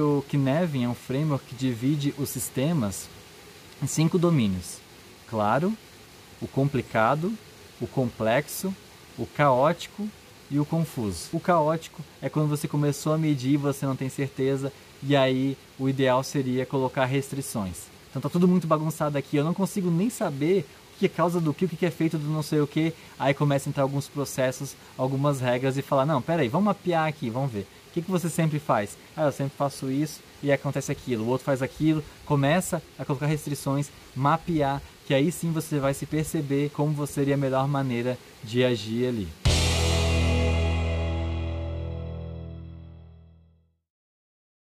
O Knevin é um framework que divide os sistemas em cinco domínios: claro, o complicado, o complexo, o caótico e o confuso. O caótico é quando você começou a medir, você não tem certeza, e aí o ideal seria colocar restrições. Então tá tudo muito bagunçado aqui, eu não consigo nem saber o que é causa do que, o que é feito do não sei o que. Aí começa a entrar alguns processos, algumas regras e falar, não, peraí, vamos mapear aqui, vamos ver. O que, que você sempre faz? Ah, eu sempre faço isso e acontece aquilo. O outro faz aquilo. Começa a colocar restrições, mapear, que aí sim você vai se perceber como seria a melhor maneira de agir ali.